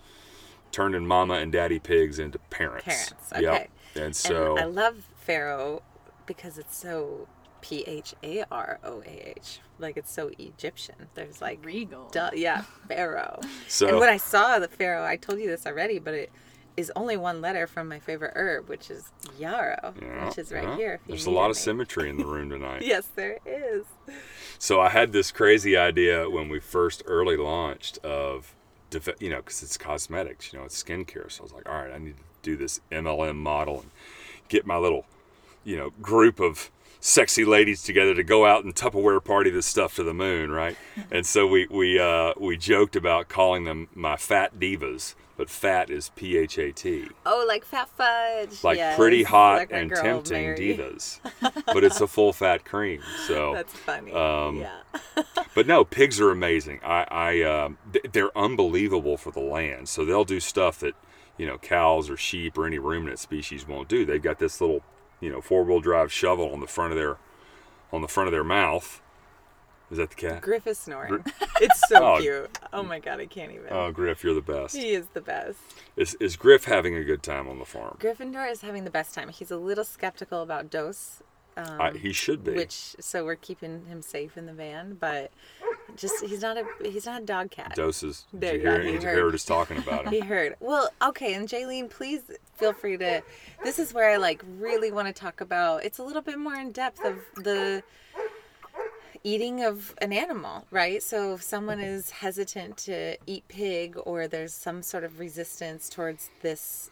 turning mama and daddy pigs into parents. Parents, Yep. okay. And so and I love farrow because it's so P H A R O A H. Like it's so Egyptian. There's like Regal. duh, yeah, pharaoh. So- and when I saw the Farrow, I told you this already, but it is only one letter from my favorite herb, which is yarrow, yeah, which is right yeah. here. There's a lot of symmetry in the room tonight. Yes, there is. So I had this crazy idea when we first early launched of, you know, because it's cosmetics, you know, it's skincare. So I was like, all right, I need to do this MLM model and get my little, you know, group of sexy ladies together to go out and Tupperware party this stuff to the moon, right? and so we we uh, we joked about calling them my fat divas, but fat is P H A T, Oh, like fat fudge. like Yes, pretty hot like and tempting Mary. divas, but it's a full fat cream. So That's funny. Um, yeah. but no, pigs are amazing. I, I um, they're unbelievable for the land. So they'll do stuff that, you know, cows or sheep or any ruminant species won't do. They've got this little, you know, four wheel drive shovel on the front of their, on the front of their mouth. Is that the cat? Griff is snoring. It's so Oh. cute. Oh my god, I can't even. Oh, Griff, you're the best. he is the best. Is, is Griff having a good time on the farm? Gryffindor is having the best time. He's a little skeptical about Dose, um, I, he should be. which so we're keeping him safe in the van, but just he's not a he's not a dog cat. Doses. Did There you you hear, he did heard. hear us talking about it. He heard. Well, okay, and Jaylene, please feel free to. This is where I like really want to talk about. It's a little bit more in depth of the eating of an animal, right? So if someone mm-hmm. is hesitant to eat pig, or there's some sort of resistance towards this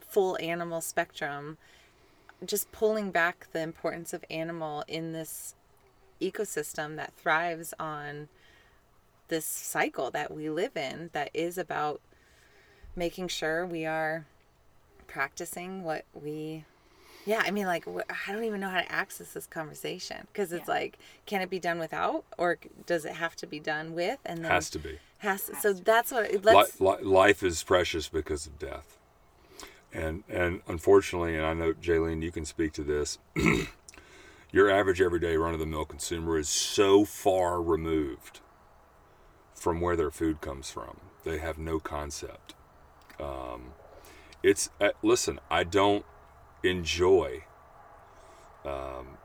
full animal spectrum, just pulling back the importance of animal in this ecosystem that thrives on this cycle that we live in that is about making sure we are practicing what we yeah i mean like wh- i don't even know how to access this conversation because it's Yeah. like can it be done without or does it have to be done with and then Has to be. has so that's what Li- let's li- life is precious because of death. And and unfortunately, and I know Jaylene, you can speak to this. your average everyday run of the mill consumer is so far removed from where their food comes from. They have no concept. Um, it's uh, listen. I don't enjoy um,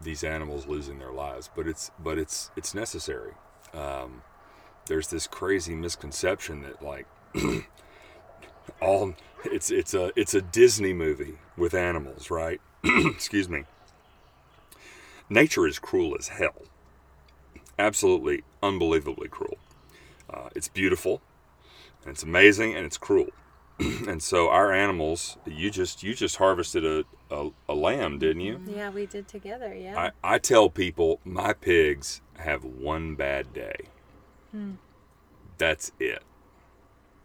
these animals losing their lives, but it's but it's it's necessary. Um, there's this crazy misconception that like all it's it's a it's a Disney movie with animals, right? Excuse me. Nature is cruel as hell. Absolutely unbelievably cruel. Uh, it's beautiful, and it's amazing, and it's cruel. and so our animals, you just you just harvested a, a, a lamb, didn't you? yeah we did together yeah I, I tell people my pigs have one bad day. That's it.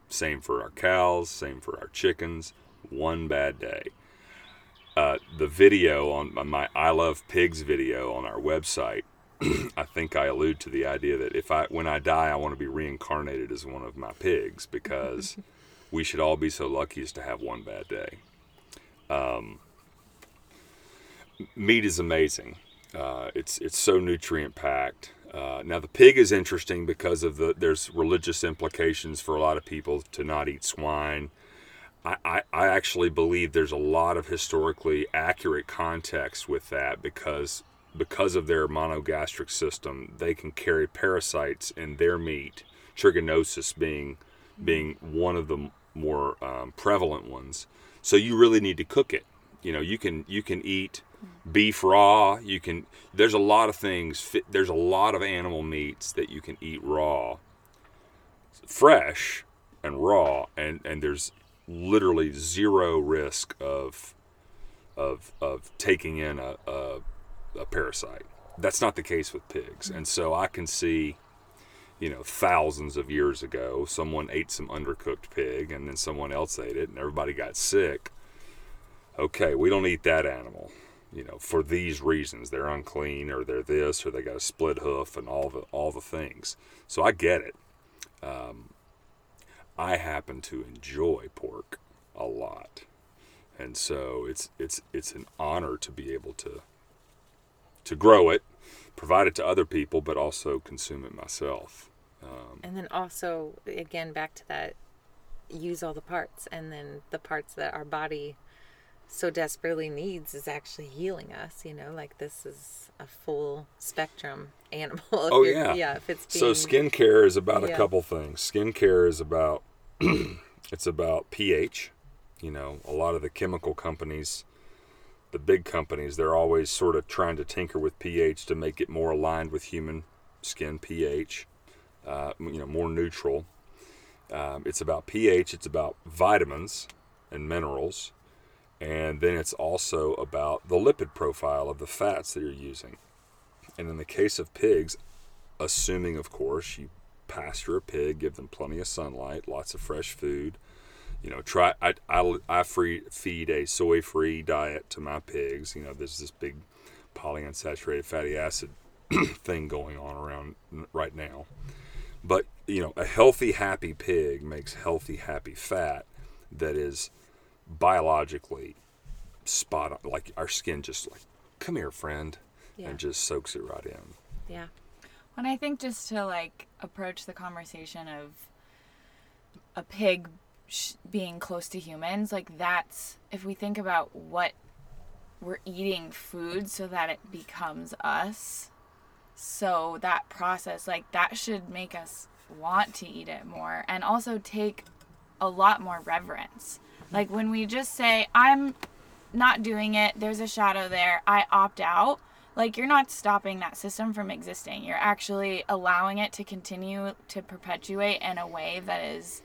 Same for our cows, same for our chickens. One bad day. Uh, the video on on my I Love Pigs video on our website, I think I allude to the idea that if I when I die, I want to be reincarnated as one of my pigs because we should all be so lucky as to have one bad day. Um, meat is amazing. Uh, it's it's so nutrient packed. Uh, now the pig is interesting because of the there's religious implications for a lot of people to not eat swine. I, I, I actually believe there's a lot of historically accurate context with that because because of their monogastric system, they can carry parasites in their meat, trichinosis being being one of the more um, prevalent ones. So you really need to cook it. You know, you can you can eat beef raw. You can. There's a lot of things. There's a lot of animal meats that you can eat raw, fresh and raw, and and there's literally zero risk of of of taking in a, a, a parasite. That's not the case with pigs, and so I can see you know, thousands of years ago, someone ate some undercooked pig and then someone else ate it and everybody got sick. Okay, we don't eat that animal, you know, for these reasons. They're unclean or they're this or they got a split hoof and all the all the things. So I get it. Um, I happen to enjoy pork a lot. And so it's it's it's an honor to be able to to grow it, provide it to other people, but also consume it myself. Um, and then also, again, back to that, use all the parts, and then the parts that our body so desperately needs is actually healing us. You know, like this is a full spectrum animal. oh yeah, yeah. If it's being, so skincare is about yeah. a couple things. Skincare is about it's about pH. You know, a lot of the chemical companies, the big companies, they're always sort of trying to tinker with pH to make it more aligned with human skin pH uh, you know, more neutral. Um, it's about pH, it's about vitamins and minerals, and then it's also about the lipid profile of the fats that you're using. And in the case of pigs, assuming, of course, you pasture a pig, give them plenty of sunlight, lots of fresh food. You know, try. I I, I free, feed a soy-free diet to my pigs. You know, there's this big polyunsaturated fatty acid thing going on around right now. But you know, a healthy, happy pig makes healthy, happy fat that is biologically spot on. Like our skin just like, come here, friend, yeah. and just soaks it right in. Yeah. When I think just to like approach the conversation of a pig sh- being close to humans, like that's if we think about what we're eating food so that it becomes us so that process, like that should make us want to eat it more and also take a lot more reverence. Like when we just say, I'm not doing it, there's a shadow there, I opt out. Like you're not stopping that system from existing. You're actually allowing it to continue to perpetuate in a way that is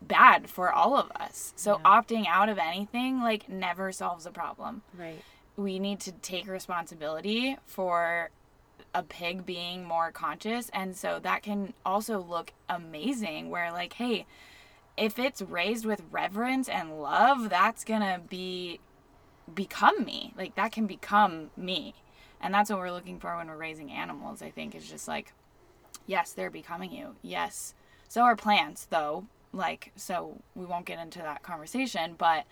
bad for all of us. So yeah. opting out of anything like never solves a problem. Right. We need to take responsibility for a pig being more conscious and so that can also look amazing where like hey if it's raised with reverence and love that's gonna be become me. Like that can become me. And that's what we're looking for when we're raising animals i think is just like yes they're becoming you. Yes. So are plants though. Like so we won't get into that conversation but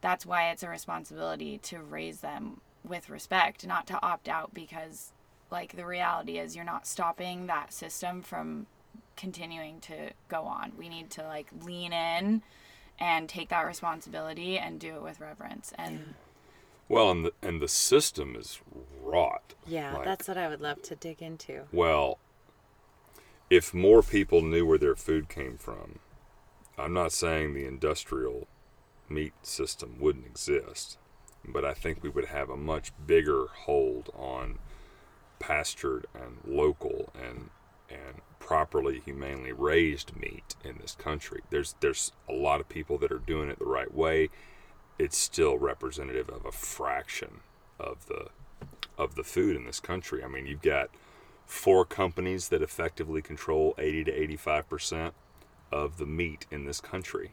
that's why it's a responsibility to raise them with respect not to opt out because like the reality is you're not stopping that system from continuing to go on. We need to like lean in and take that responsibility and do it with reverence and well and the and the system is rot. Yeah, like, that's what I would love to dig into. Well, if more people knew where their food came from, I'm not saying the industrial meat system wouldn't exist, but I think we would have a much bigger hold on pastured and local and and properly humanely raised meat in this country. There's there's a lot of people that are doing it the right way. It's still representative of a fraction of the of the food in this country. I mean, you've got four companies that effectively control 80 to 85 percent of the meat in this country,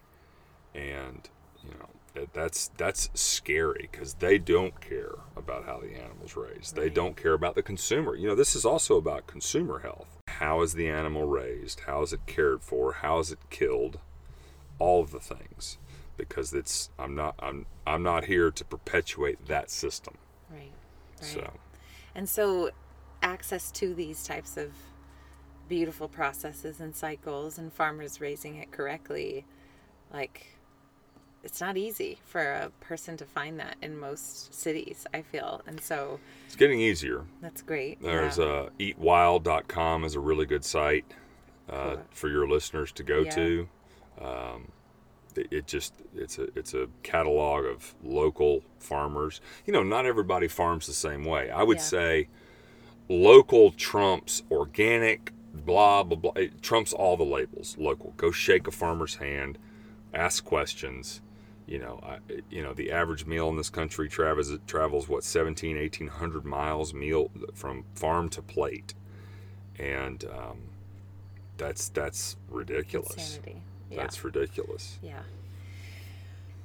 and you know that's that's scary because they don't care about how the animal's raised. Right. They don't care about the consumer. You know, this is also about consumer health. How is the animal raised? How is it cared for? How is it killed? All of the things, because it's I'm not I'm I'm not here to perpetuate that system. Right. right. So, and so access to these types of beautiful processes and cycles and farmers raising it correctly, like it's not easy for a person to find that in most cities i feel and so it's getting easier that's great there's yeah. uh, eatwild.com is a really good site uh, cool. for your listeners to go yeah. to um, it, it just it's a it's a catalog of local farmers. You know, not everybody farms the same way. I would Yeah. say local trumps organic, blah blah blah. It trumps all the labels. Local. Go shake a farmer's hand, ask questions. You know, I, you know the average meal in this country travels travels what 17, 1800 miles meal from farm to plate, and um, that's that's ridiculous. Insanity. Yeah. That's ridiculous. Yeah.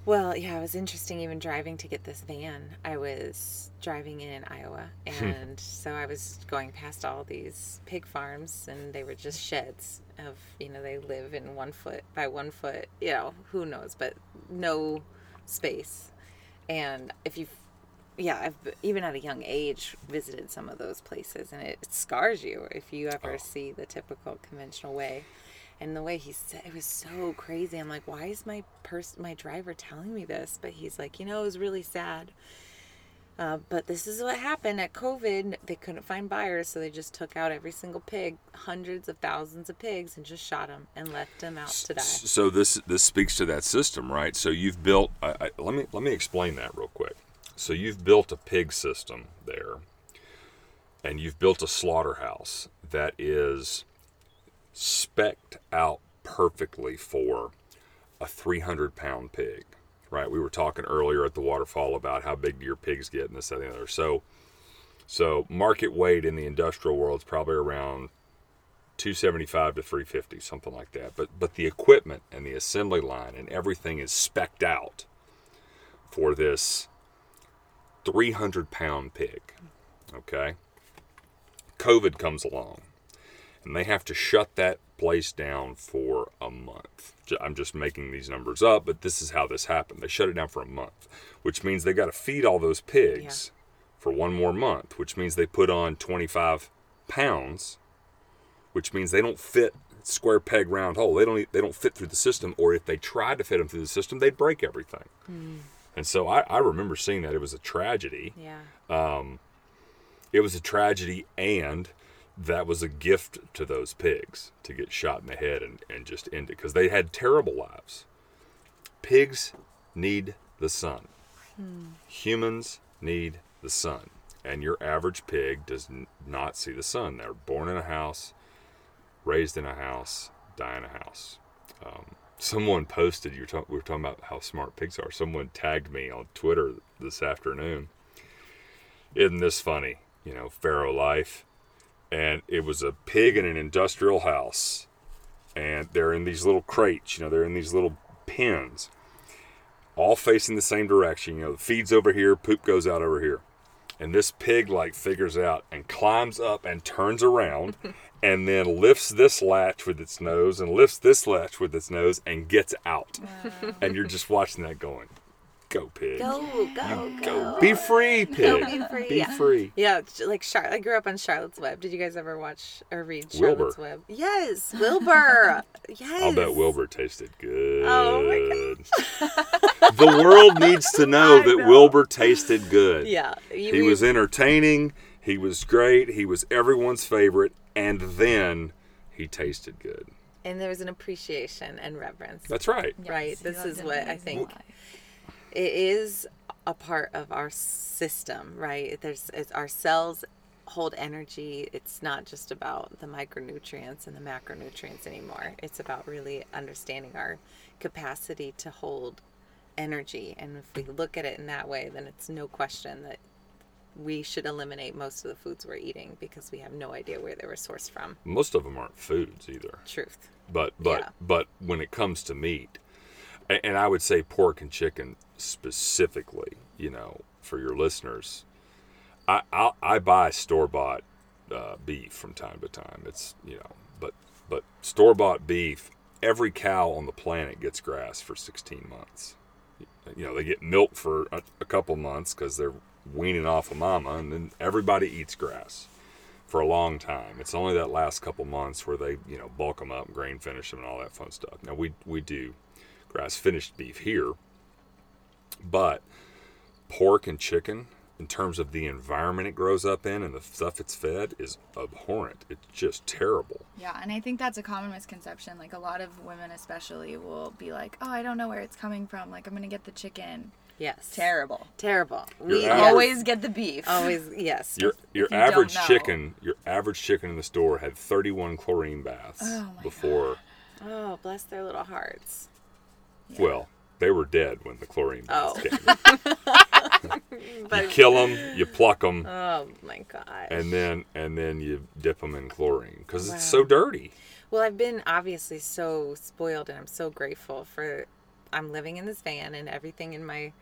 Well, yeah, it was interesting even driving to get this van. I was driving in Iowa, hmm. and so I was going past all these pig farms, and they were just sheds of, you know, they live in one foot by one foot, you know, who knows, but no space. And if you've, yeah, I've even at a young age visited some of those places, and it scars you if you ever Oh. see the typical conventional way and the way he said it was so crazy i'm like why is my person my driver telling me this but he's like you know it was really sad uh, but this is what happened at covid they couldn't find buyers so they just took out every single pig hundreds of thousands of pigs and just shot them and left them out to die So this this speaks to that system, right? So you've built. I, I, let me let me explain that real quick. So you've built a pig system there, and you've built a slaughterhouse that is specked out perfectly for a 300 pound pig, right? We were talking earlier at the waterfall about how big do your pigs get and this and the other. So so market weight in the industrial world is probably around 275 to 350 something like that but but the equipment and the assembly line and everything is specked out for this 300 pound pig okay covid comes along and they have to shut that place down for a month i'm just making these numbers up but this is how this happened they shut it down for a month which means they got to feed all those pigs for one more month which means they put on 25 pounds which means they don't fit square peg round hole. They don't they don't fit through the system, or if they tried to fit them through the system, they'd break everything. And so I, I remember seeing that it was a tragedy. yeah Um, It was a tragedy, and that was a gift to those pigs to get shot in the head and, and just end it because they had terrible lives. Pigs need the sun. Humans need the sun. And your average pig does n- not see the sun. They're born in a house, raised in a house, die in a house. Um, someone posted, you're talk, we were talking about how smart pigs are. Someone tagged me on Twitter this afternoon. Isn't this funny? You know, Farrow life. And it was a pig in an industrial house. And they're in these little crates, you know, they're in these little pens, all facing the same direction. You know, the feed's over here, poop goes out over here. And this pig like figures out and climbs up and turns around and then lifts this latch with its nose and lifts this latch with its nose and gets out. And you're just watching that going, go pig. go go You go, go. Be free, pig. be free, Be yeah. free. Yeah, like Char- I grew up on Charlotte's Web. Did you guys ever watch or read Wilbur. Charlotte's Web? Yes, Wilbur. yes. I'll bet Wilbur tasted good. Oh my god. the world needs to know I that know. Wilbur tasted good. Yeah, you- He we- was entertaining. He was great. He was everyone's favorite. And then he tasted good. and there was an appreciation and reverence. That's right. Right, this is what I think- life. It is a part of our system, right? There's it's, our cells hold energy. It's not just about the micronutrients and the macronutrients anymore. It's about really understanding our capacity to hold energy. And if we look at it in that way, then it's no question that we should eliminate most of the foods we're eating because we have no idea where they were sourced from. Most of them aren't foods either. Truth. But but Yeah. but when it comes to meat, a- and I would say pork and chicken specifically, you know, for your listeners, I I, I buy store bought uh, beef from time to time. It's you know, but but store bought beef, every cow on the planet gets grass for 16 months. You know, they get milk for a, a couple months because they're weaning off of mama, and then everybody eats grass for a long time. It's only that last couple months where they, you know, bulk them up, grain finish them, and all that fun stuff. Now we we do grass finished beef here, but pork and chicken, in terms of the environment it grows up in and the stuff it's fed, is abhorrent. It's just terrible. Yeah, and I think that's a common misconception. Like a lot of women, especially, will be like, "Oh, I don't know where it's coming from. Like I'm gonna get the chicken." Yes. Terrible. Terrible. Your We average- Always get the beef. always yes. Your your you average chicken, your average chicken in the store had 31 chlorine baths Oh my before. Oh, bless their little hearts. Well, they were dead when the chlorine Oh. came. you kill them, you pluck them, oh my gosh. and then and then you dip them in chlorine because Wow. it's so dirty. Well, I've been obviously so spoiled and I'm so grateful for I'm living in this van and everything in my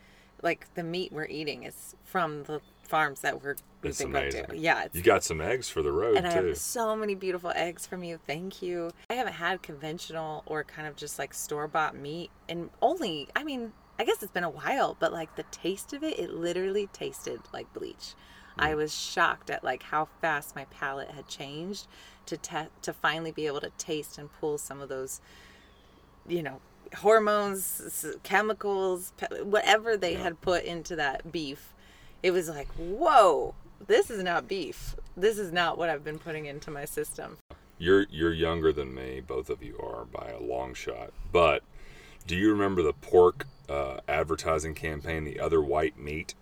like the meat we're eating is from the farms that we're we've been going to. Yeah, You got some eggs for the road and I have so many beautiful eggs from you. Thank you. I haven't had conventional or kind of just like store bought meat and only I mean, I guess it's been a while, but like the taste of it, it literally tasted like bleach. Mm. I was shocked at like how fast my palate had changed to te- to finally be able to taste and pull some of those you know hormones chemicals pe- whatever they had put into that beef it was like whoa this is not beef this is not what i've been putting into my system You're you're younger than me, both of you are by a long shot. But do you remember the pork uh, advertising campaign, the other white meat?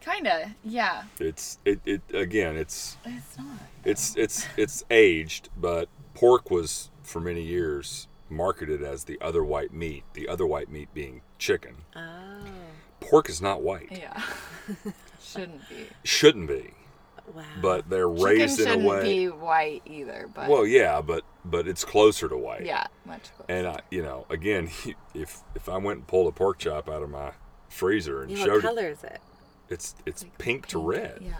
Kinda. Yeah. It's it, it again. It's It's not. it's it's it's aged, but pork was for many years marketed as the other white meat. The other white meat being chicken. oh Pork is not white. Yeah. Shouldn't be. Shouldn't be, wow but they're Chicken raised in a way. shouldn't be white either, but Well, yeah, but but it's closer to white. yeah, much closer. And I, you know, again, if if I went and pulled a pork chop out of my freezer and Yeah, showed what it, color is it it's it's Like pink, to red. Yeah.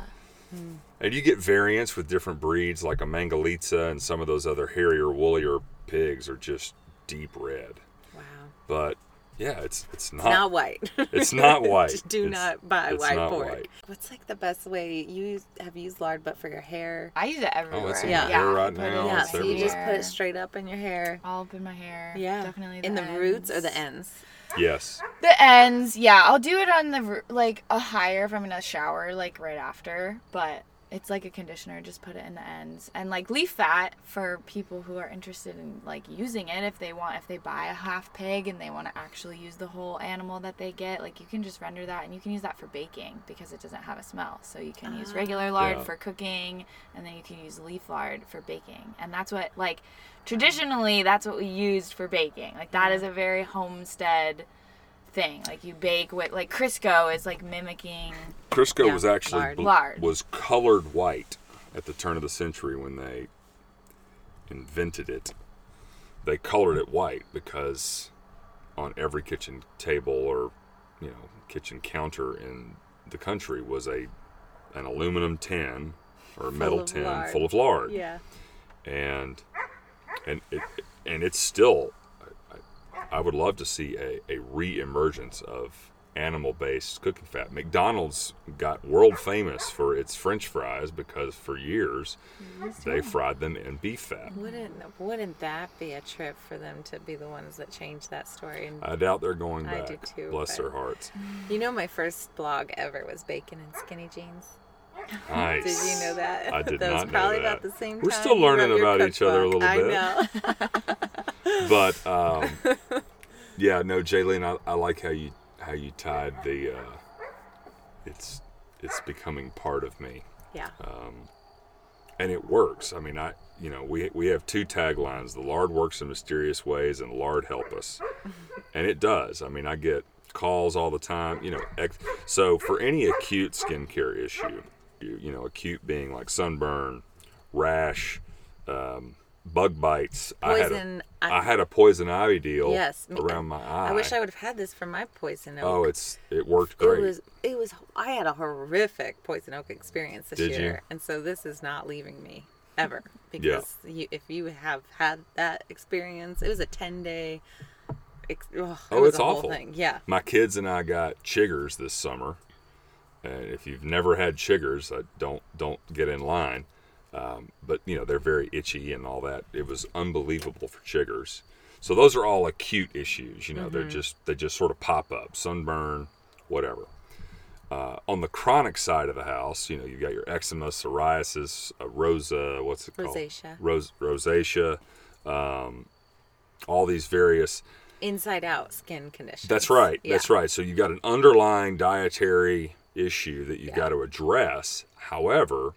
Hmm. And you get variants with different breeds, like a Mangalitsa and some of those other hairier, woollier pigs are just deep red. wow But yeah, it's it's not. not white It's not white. do It's- not buy it's white not pork white. what's like the best way you use, have used lard but for your hair I use it everywhere. Oh, it's in Yeah. my hair right put it now. yeah so you just put it straight up in your hair all up in my hair. yeah Definitely in the roots or the ends. ends Yes. The ends, yeah. I'll do it on the like a higher if I'm gonna shower, like right after. But it's like a conditioner. Just put it in the ends and like leaf fat for people who are interested in like using it. If they want, if they buy a half pig and they want to actually use the whole animal that they get, like you can just render that and you can use that for baking because it doesn't have a smell. So you can use regular ah, lard Yeah. for cooking and then you can use leaf lard for baking. And that's what like traditionally that's what we used for baking. Like that is a very homestead thing. Like you bake with like Crisco is like mimicking Crisco Yeah, was actually lard. bl- Lard. was colored white at the turn of the century when they invented it. They colored it white because on every kitchen table or you know kitchen counter in the country was a an aluminum tin or a metal tin lard. full of lard yeah and and it and it's still I, I would love to see a, a re-emergence of animal-based cooking fat mcdonald's got world famous for its french fries because for years they fried them in beef fat Wouldn't wouldn't that be a trip for them to be the ones that change that story? And i doubt they're going I back do too, bless their hearts you know, my first blog ever was bacon and skinny jeans. Nice Did you know that? I did that was not know probably that. about the same We're time. still you learning wrote your about each other a cookbook. little bit. I know. but um, yeah, no, Jaylene, I, I like how you how you tied the. Uh, it's it's becoming part of me, yeah. um, and it works. I mean, I you know we we have two taglines: the Lord works in mysterious ways, and Lord help us, and it does. I mean, I get calls all the time. You know, ex- so for any acute skincare issue, you, you know, acute being like sunburn, rash. Um, Bug bites. I had a, i- I had a poison ivy deal Yes, around my eye. I wish I would have had this for my poison oak. Oh, it's it worked great. It was it was I had a horrific poison oak experience this Did you? year, and so this is not leaving me ever because you, if you have had that experience, it was a ten day. Ex- Oh, was it's awful. Yeah, My kids and I got chiggers this summer, and if you've never had chiggers, I don't don't get in line. Um, but you know they're very itchy and all that. It was unbelievable for chiggers. So those are all acute issues. You know, they're just they just sort of pop up, sunburn, whatever. Uh, on the chronic side of the house, you know, you've got your eczema, psoriasis, uh, rosa, what's it called? Rosacea. Rose, rosacea, um, all these various. Inside out skin conditions. That's right. Yeah. That's right. So you've got an underlying dietary issue that you Yeah. got to address. However,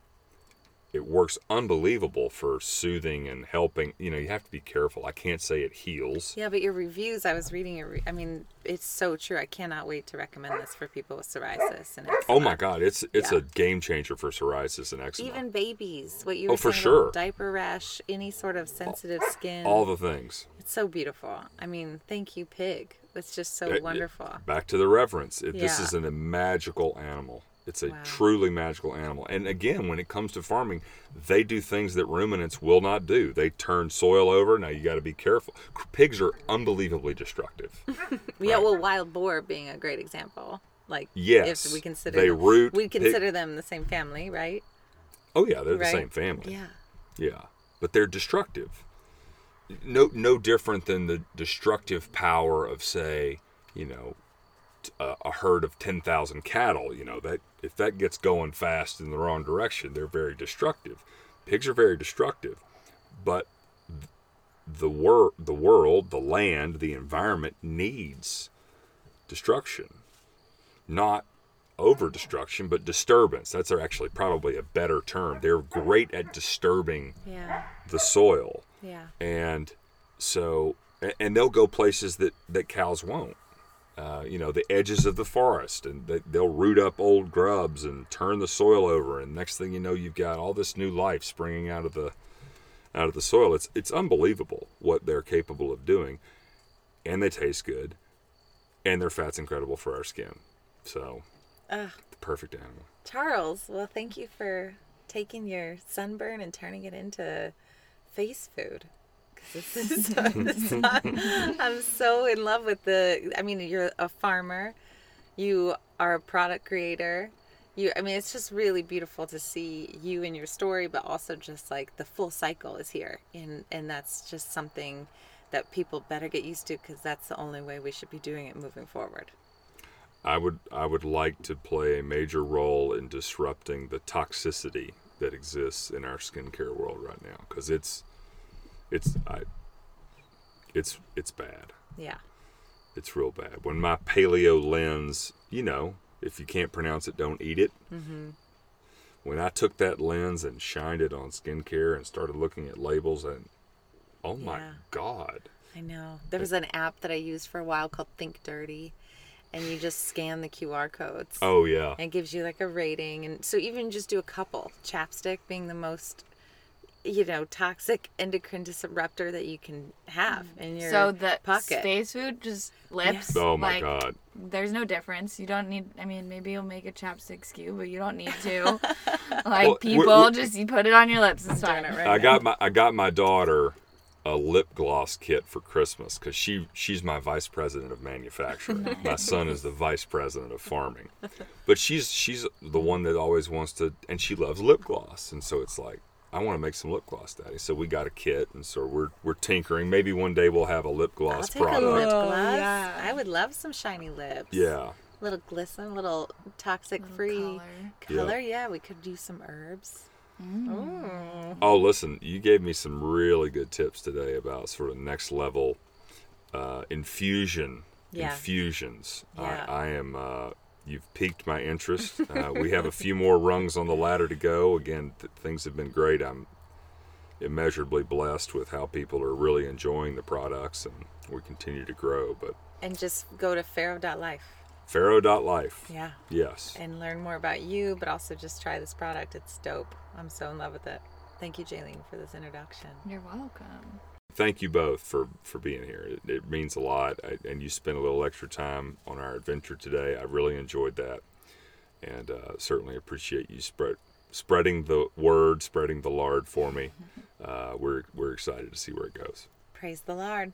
it works unbelievable for soothing and helping. You know, you have to be careful. I can't say it heals. Yeah, but your reviews, I was reading your. Re- I mean, it's so true. I cannot wait to recommend this for people with psoriasis and eczema. Oh my God, it's it's Yeah. a game changer for psoriasis and eczema. Even babies, what you Oh, were for saying sure. about diaper rash, any sort of sensitive skin. all the things. It's so beautiful. I mean, thank you, pig. It's just so It- it- wonderful. Back to the reference. It, This is an, a magical animal. It's a Wow. truly magical animal. And again, when it comes to farming, they do things that ruminants will not do. They turn soil over. Now you got to be careful. Pigs are unbelievably destructive. Yeah, Right. well, wild boar being a great example. Like, Yes, if we consider they them, root we pig- consider them the same family, right? Oh yeah, they're the same family. Yeah. Yeah, but they're destructive. No, no different than the destructive power of, say, you know, uh, a herd of ten thousand cattle. You know that if that gets going fast in the wrong direction, they're very destructive. Pigs are very destructive, but the wor- the world, the land, the environment needs destruction, not over destruction, but disturbance. That's actually probably a better term. They're great at disturbing Yeah. the soil Yeah. and so and they'll go places that that cows won't uh, you know the edges of the forest and they, they'll root up old grubs and turn the soil over and next thing you know you've got all this new life springing out of the out of the soil it's it's unbelievable what they're capable of doing and they taste good and their fat's incredible for our skin so Ugh. the perfect animal Charles, well, thank you for taking your sunburn and turning it into face food. 'Cause This is so, this- I'm so in love with the. I mean, you're a farmer, you are a product creator. You, I mean, it's just really beautiful to see you and your story, but also just like the full cycle is here, and and that's just something that people better get used to because that's the only way we should be doing it moving forward. I would I would like to play a major role in disrupting the toxicity that exists in our skincare world right now because it's it's I it's it's bad. Yeah. It's real bad. When my paleo lens, you know, if you can't pronounce it, don't eat it. Mm-hmm. When I took that lens and shined it on skincare and started looking at labels and oh my god. I know. There was an app that I used for a while called Think Dirty, and you just scan the QR codes. Oh yeah. And it gives you like a rating. And so even just do a couple, chapstick being the most, you know, toxic endocrine disruptor that you can have in your so the pocket. face food, just lips. Oh my like, god. There's no difference. You don't need. I mean, maybe you'll make a chapstick SKU, but you don't need to. like Well, we're- people, we're- just you put it on your lips. It's fine. It right I got my I got my daughter a lip gloss kit for Christmas because she she's my vice president of manufacturing. My son is the vice president of farming, but she's she's the one that always wants to, and she loves lip gloss, and so it's like I want to make some lip gloss, Daddy. So we got a kit, and so we're we're tinkering. Maybe one day we'll have a lip I'll gloss take a product. lip Oh, yeah. I would love some shiny lips. Yeah, Little glisten, little toxic free color. color. Yeah, we could do some herbs. Mm. Oh, listen, you gave me some really good tips today about sort of next level uh, infusion Yeah. infusions. Yeah. I, I am. Uh, you've piqued my interest. Uh, we have a few more rungs on the ladder to go. Again, th- things have been great. I'm immeasurably blessed with how people are really enjoying the products, and we continue to grow. But And just go to farrow.life. Farrow.life. Yeah. Yes. and learn more about you, but also just try this product. It's dope. I'm so in love with it. Thank you, Jaylene, for this introduction. You're welcome. Thank you both for for being here. It, it means a lot, I, and you spent a little extra time on our adventure today. I really enjoyed that, and uh, certainly appreciate you spread spreading the word, spreading the lard for me. Uh, we're we're excited to see where it goes. Praise the Lord.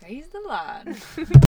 Praise the Lord.